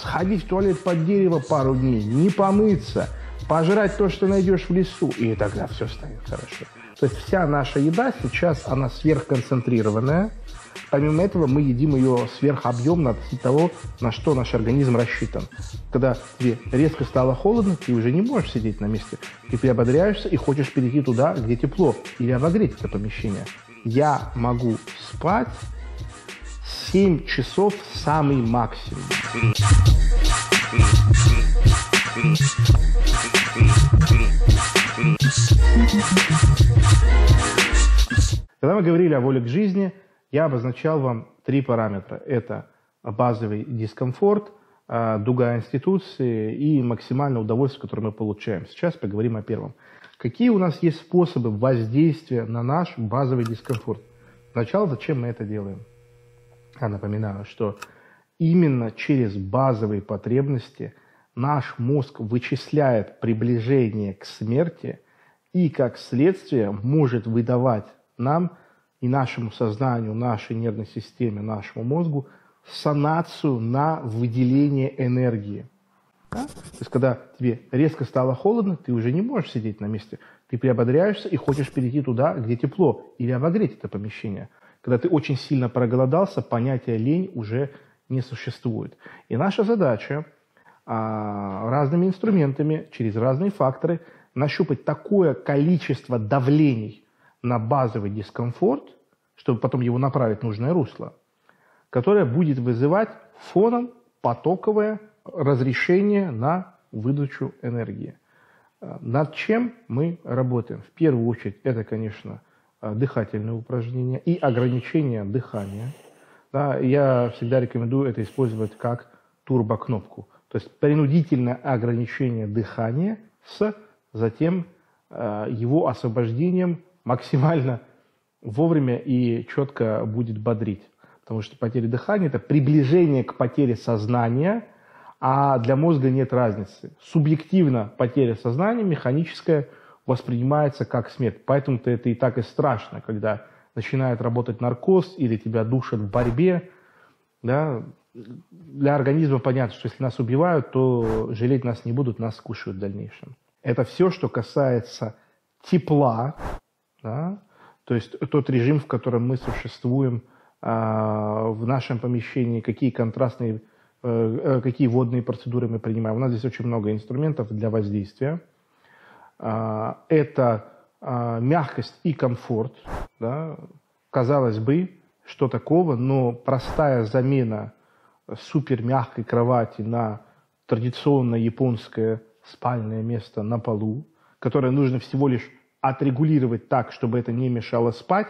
сходить в туалет под дерево пару дней, не помыться, пожрать то, что найдешь в лесу, и тогда все станет хорошо. То есть вся наша еда сейчас, она сверхконцентрированная. Помимо этого, мы едим ее сверхобъемно от того, на что наш организм рассчитан. Когда тебе резко стало холодно, ты уже не можешь сидеть на месте. Ты приободряешься и хочешь перейти туда, где тепло, или обогреть это помещение. Я могу спать 7 часов самый максимум. Когда мы говорили о воле к жизни, я обозначал вам три параметра. Это базовый дискомфорт, а, дуга институции и максимальное удовольствие, которое мы получаем. Сейчас поговорим о первом. Какие у нас есть способы воздействия на наш базовый дискомфорт? Сначала, зачем мы это делаем? Я напоминаю, что именно через базовые потребности наш мозг вычисляет приближение к смерти и, как следствие, может выдавать нам и нашему сознанию, нашей нервной системе, нашему мозгу санацию на выделение энергии. Да? То есть, когда тебе резко стало холодно, ты уже не можешь сидеть на месте. Ты приободряешься и хочешь перейти туда, где тепло, или обогреть это помещение. Когда ты очень сильно проголодался, понятие лень уже не существует. И наша задача а, разными инструментами, через разные факторы нащупать такое количество давлений на базовый дискомфорт, чтобы потом его направить в нужное русло, которое будет вызывать фоном потоковое разрешение на выдачу энергии. Над чем мы работаем? В первую очередь это, конечно, дыхательные упражнения и ограничение дыхания. Да, я всегда рекомендую это использовать как турбокнопку. То есть принудительное ограничение дыхания с затем э, его освобождением максимально вовремя и четко будет бодрить. Потому что потеря дыхания – это приближение к потере сознания, а для мозга нет разницы. Субъективно потеря сознания, механическая – воспринимается как смерть. Поэтому-то это и так и страшно, когда начинает работать наркоз или тебя душат в борьбе. Да? Для организма понятно, что если нас убивают, то жалеть нас не будут, нас скушают в дальнейшем. Это все, что касается тепла, да? то есть тот режим, в котором мы существуем а, в нашем помещении, какие контрастные, э, э, какие водные процедуры мы принимаем. У нас здесь очень много инструментов для воздействия. А, это а, мягкость и комфорт. Да? Казалось бы, что такого, но простая замена супер мягкой кровати на традиционное японское спальное место на полу, которое нужно всего лишь отрегулировать так, чтобы это не мешало спать,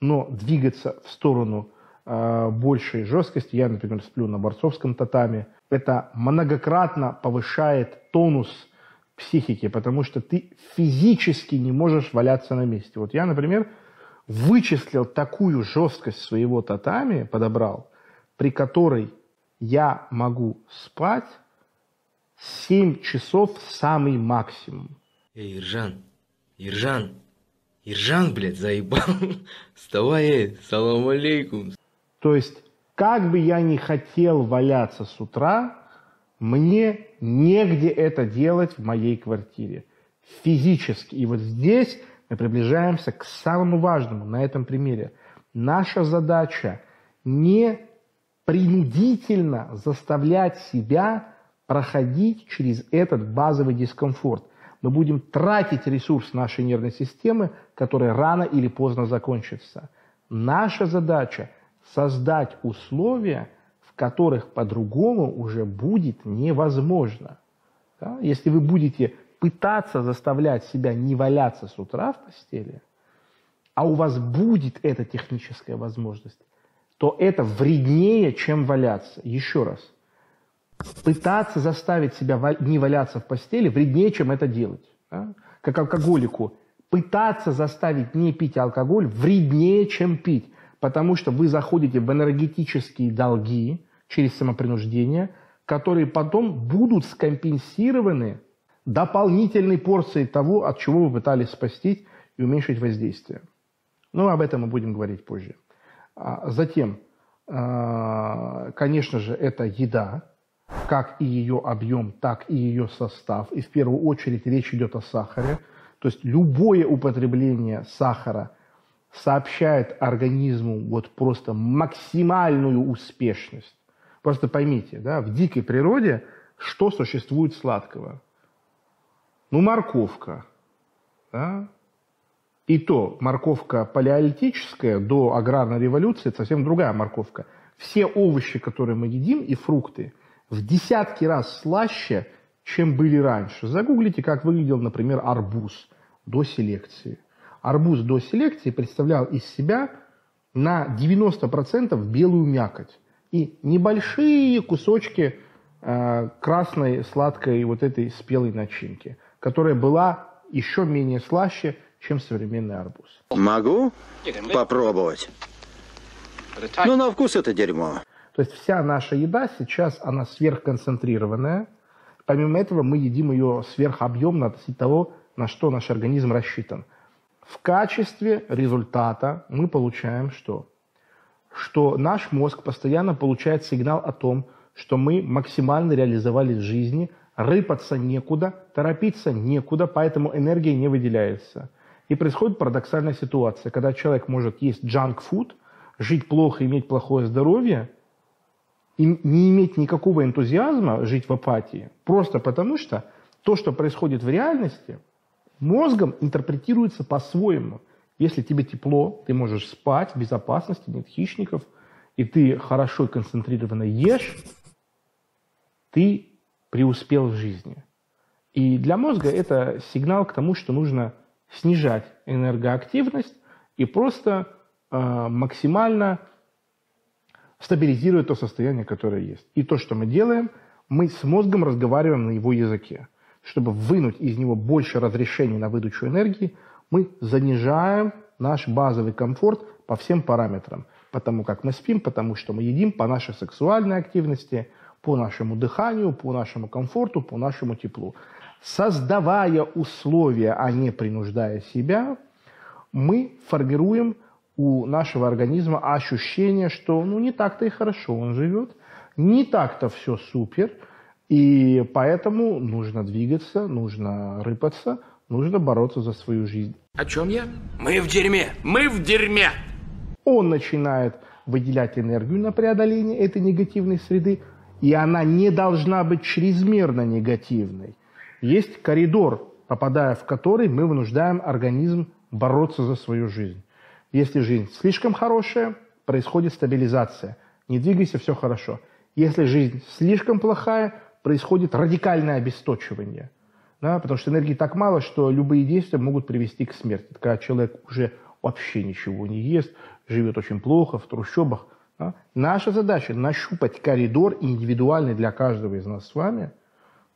но двигаться в сторону э, большей жесткости. Я, например, сплю на борцовском татаме. Это многократно повышает тонус психики, потому что ты физически не можешь валяться на месте. Вот я, например, вычислил такую жесткость своего татами, подобрал, при которой я могу спать 7 часов самый максимум. Эй, Иржан, Иржан, Иржан, блядь, заебал. Вставай, эй, салам алейкум. То есть, как бы я ни хотел валяться с утра, мне негде это делать в моей квартире. Физически. И вот здесь мы приближаемся к самому важному на этом примере. Наша задача не принудительно заставлять себя проходить через этот базовый дискомфорт. Мы будем тратить ресурс нашей нервной системы, который рано или поздно закончится. Наша задача – создать условия – которых по-другому уже будет невозможно. Да? Если вы будете пытаться заставлять себя не валяться с утра в постели, а у вас будет эта техническая возможность, то это вреднее, чем валяться. Еще раз. Пытаться заставить себя не валяться в постели вреднее, чем это делать. Да? Как алкоголику. Пытаться заставить не пить алкоголь вреднее, чем пить. Потому что вы заходите в энергетические долги, через самопринуждение, которые потом будут скомпенсированы дополнительной порцией того, от чего вы пытались спастись и уменьшить воздействие. Но об этом мы будем говорить позже. А затем, а, конечно же, это еда. как и ее объем, так и ее состав. И в первую очередь речь идет о сахаре. То есть любое употребление сахара сообщает организму вот просто максимальную успешность. Просто поймите, да, в дикой природе что существует сладкого? Ну, морковка. Да? И то морковка палеолитическая до аграрной революции, это совсем другая морковка. Все овощи, которые мы едим, и фрукты, в десятки раз слаще, чем были раньше. Загуглите, как выглядел, например, арбуз до селекции. Арбуз до селекции представлял из себя на 90% белую мякоть и небольшие кусочки э, красной сладкой вот этой спелой начинки, которая была еще менее слаще, чем современный арбуз. Могу попробовать. Ну, на вкус это дерьмо. То есть вся наша еда сейчас, она сверхконцентрированная. Помимо этого, мы едим ее сверхобъемно относительно того, на что наш организм рассчитан. В качестве результата мы получаем что? Что наш мозг постоянно получает сигнал о том, что мы максимально реализовались в жизни, рыпаться некуда, торопиться некуда, поэтому энергия не выделяется. И происходит парадоксальная ситуация, когда человек может есть джанк-фуд, жить плохо, иметь плохое здоровье, и не иметь никакого энтузиазма, жить в апатии, просто потому что то, что происходит в реальности, мозгом интерпретируется по-своему. Если тебе тепло, ты можешь спать в безопасности, нет хищников, и ты хорошо и концентрированно ешь, ты преуспел в жизни. И для мозга это сигнал к тому, что нужно снижать энергоактивность и просто э, максимально стабилизировать то состояние, которое есть. И то, что мы делаем, мы с мозгом разговариваем на его языке. Чтобы вынуть из него больше разрешений на выдачу энергии, мы занижаем наш базовый комфорт по всем параметрам. Потому как мы спим, потому что мы едим, по нашей сексуальной активности, по нашему дыханию, по нашему комфорту, по нашему теплу. Создавая условия, а не принуждая себя, мы формируем у нашего организма ощущение, что ну не так-то и хорошо он живет, не так-то все супер, и поэтому нужно двигаться, нужно рыпаться, нужно бороться за свою жизнь. О чем я? Мы в дерьме! Мы в дерьме! Он начинает выделять энергию на преодоление этой негативной среды, и она не должна быть чрезмерно негативной. Есть коридор, попадая в который мы вынуждаем организм бороться за свою жизнь. Если жизнь слишком хорошая, происходит стабилизация. Не двигайся, все хорошо. Если жизнь слишком плохая, происходит радикальное обесточивание. Да, потому что энергии так мало, что любые действия могут привести к смерти. Когда человек уже вообще ничего не ест, живет очень плохо, в трущобах. Да. Наша задача – нащупать коридор индивидуальный для каждого из нас с вами,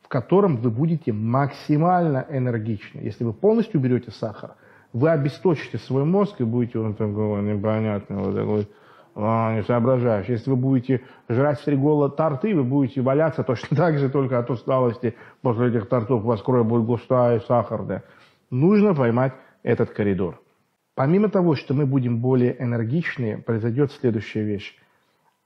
в котором вы будете максимально энергичны. Если вы полностью уберете сахар, вы обесточите свой мозг и будете такой непонятный, вот такой соображаешь. Если вы будете жрать в три торты, вы будете валяться точно так же, только от усталости после этих тортов у вас кровь будет густая и сахарная. Нужно поймать этот коридор. Помимо того, что мы будем более энергичны, произойдет следующая вещь.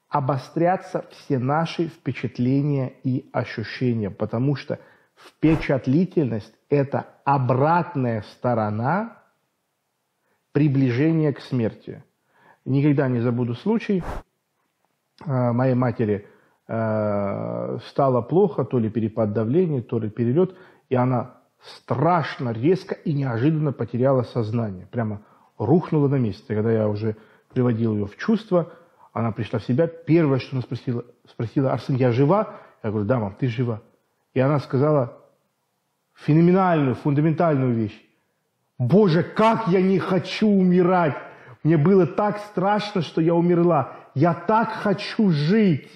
Обострятся все наши впечатления и ощущения, потому что впечатлительность – это обратная сторона приближения к смерти – Никогда не забуду случай. Э, моей матери э, стало плохо, то ли перепад давления, то ли перелет, и она страшно, резко и неожиданно потеряла сознание. Прямо рухнула на месте. Когда я уже приводил ее в чувство, она пришла в себя. Первое, что она спросила, спросила, Арсен, я жива? Я говорю, да, мам, ты жива. И она сказала феноменальную, фундаментальную вещь. Боже, как я не хочу умирать! Мне было так страшно, что я умерла. Я так хочу жить.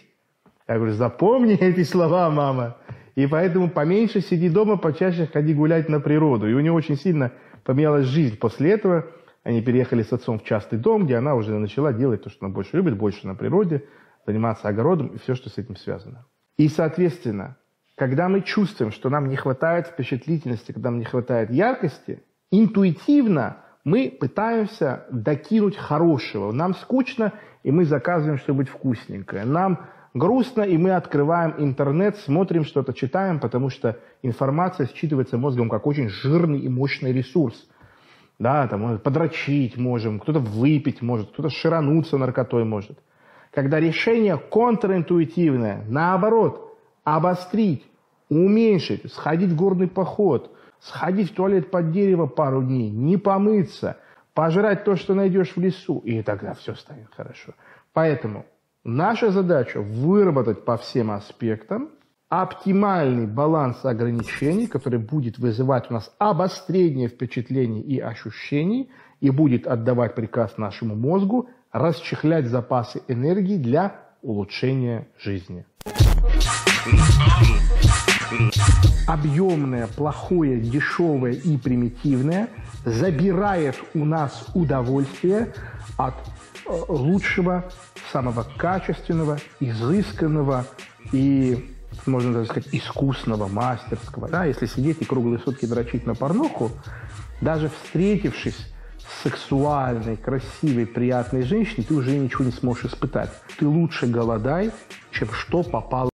Я говорю, запомни эти слова, мама. И поэтому поменьше сиди дома, почаще ходи гулять на природу. И у нее очень сильно поменялась жизнь после этого. Они переехали с отцом в частный дом, где она уже начала делать то, что она больше любит, больше на природе, заниматься огородом и все, что с этим связано. И, соответственно, когда мы чувствуем, что нам не хватает впечатлительности, когда нам не хватает яркости, интуитивно мы пытаемся докинуть хорошего. Нам скучно, и мы заказываем что-нибудь вкусненькое. Нам грустно, и мы открываем интернет, смотрим что-то, читаем, потому что информация считывается мозгом как очень жирный и мощный ресурс. Да, там подрочить можем, кто-то выпить может, кто-то ширануться наркотой может. Когда решение контринтуитивное, наоборот, обострить, уменьшить, сходить в горный поход, сходить в туалет под дерево пару дней, не помыться, пожрать то, что найдешь в лесу, и тогда все станет хорошо. Поэтому наша задача выработать по всем аспектам оптимальный баланс ограничений, который будет вызывать у нас обострение впечатлений и ощущений и будет отдавать приказ нашему мозгу расчехлять запасы энергии для улучшения жизни. Объемное, плохое, дешевое и примитивное забирает у нас удовольствие от э, лучшего, самого качественного, изысканного и, можно даже сказать, искусного, мастерского. Да, если сидеть и круглые сутки дрочить на порнуху, даже встретившись с сексуальной, красивой, приятной женщиной, ты уже ничего не сможешь испытать. Ты лучше голодай, чем что попало